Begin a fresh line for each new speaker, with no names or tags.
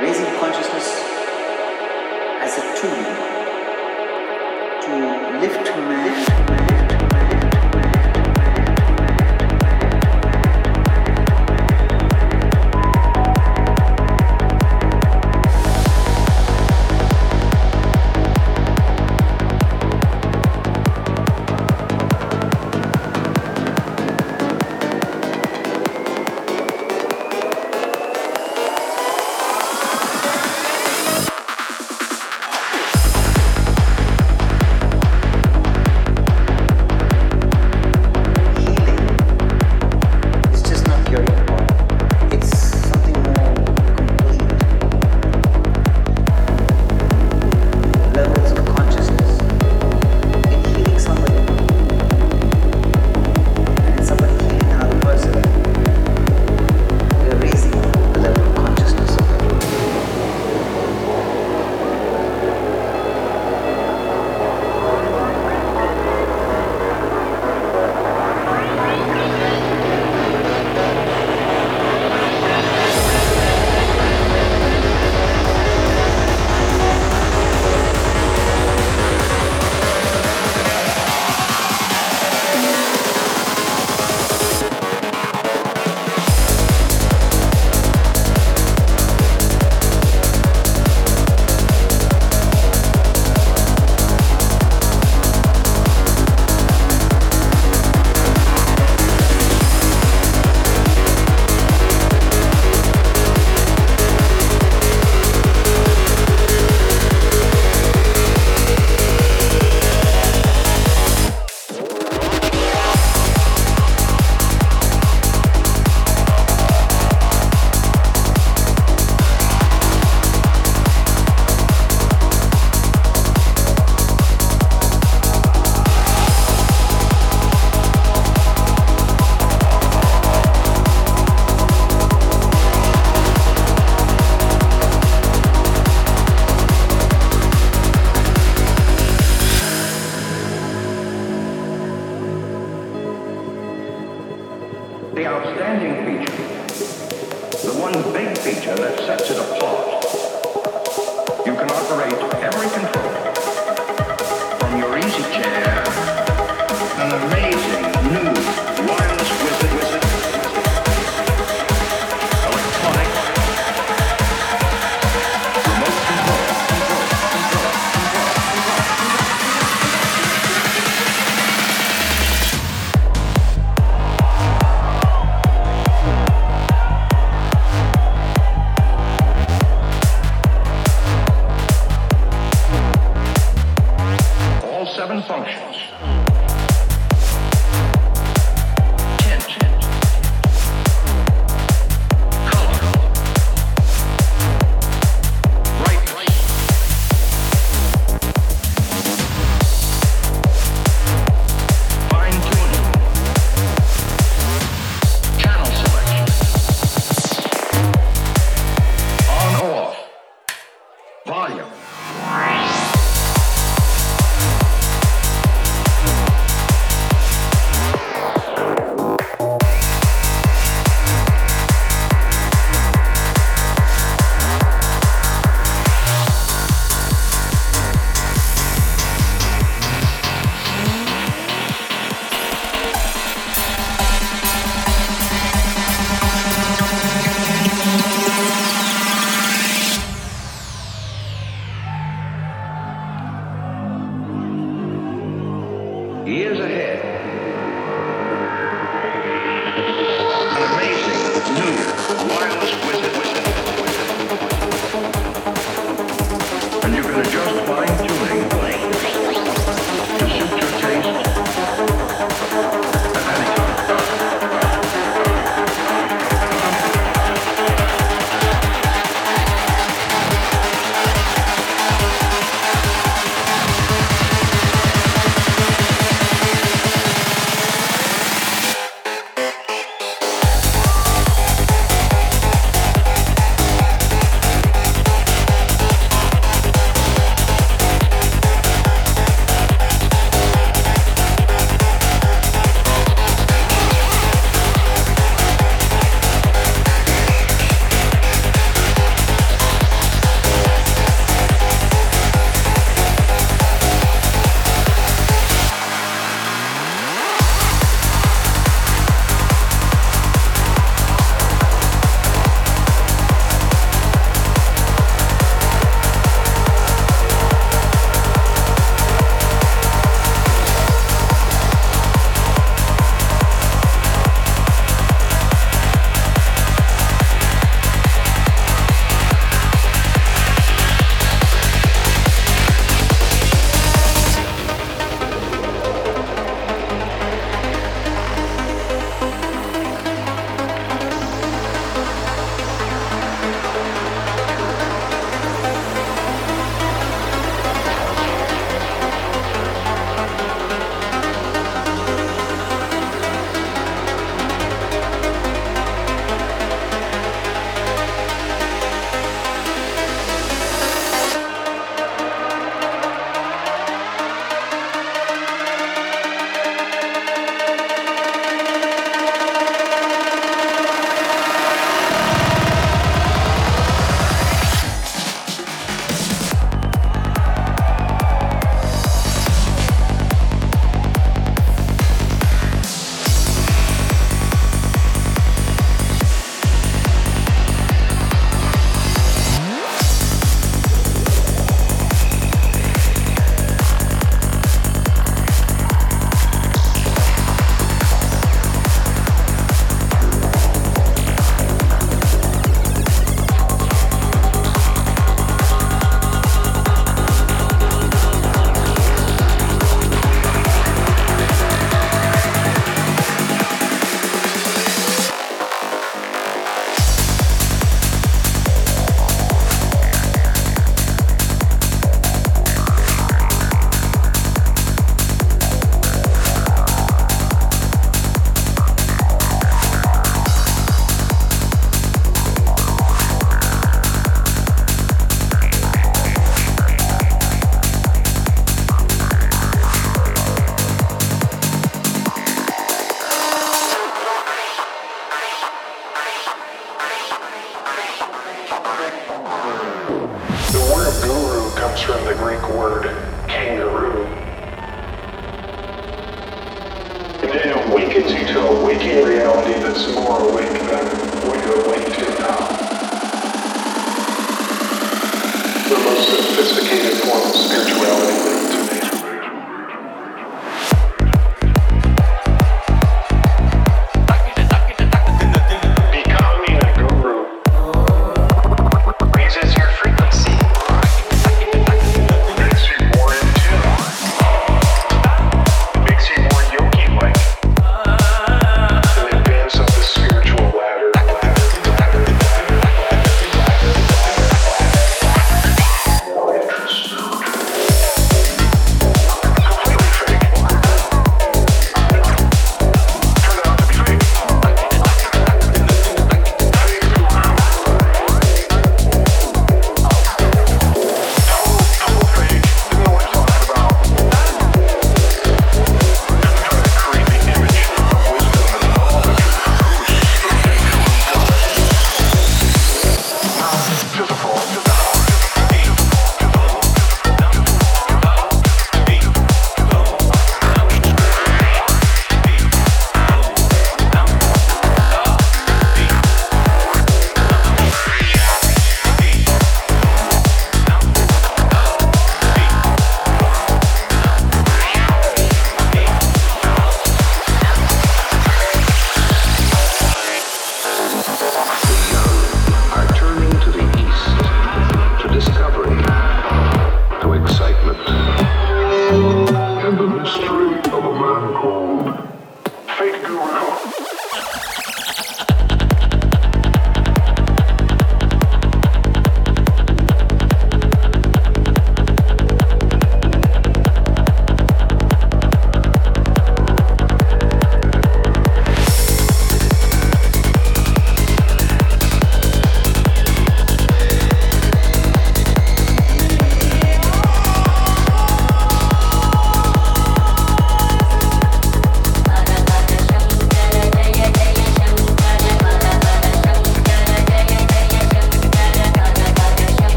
raising consciousness as a tool to lift man.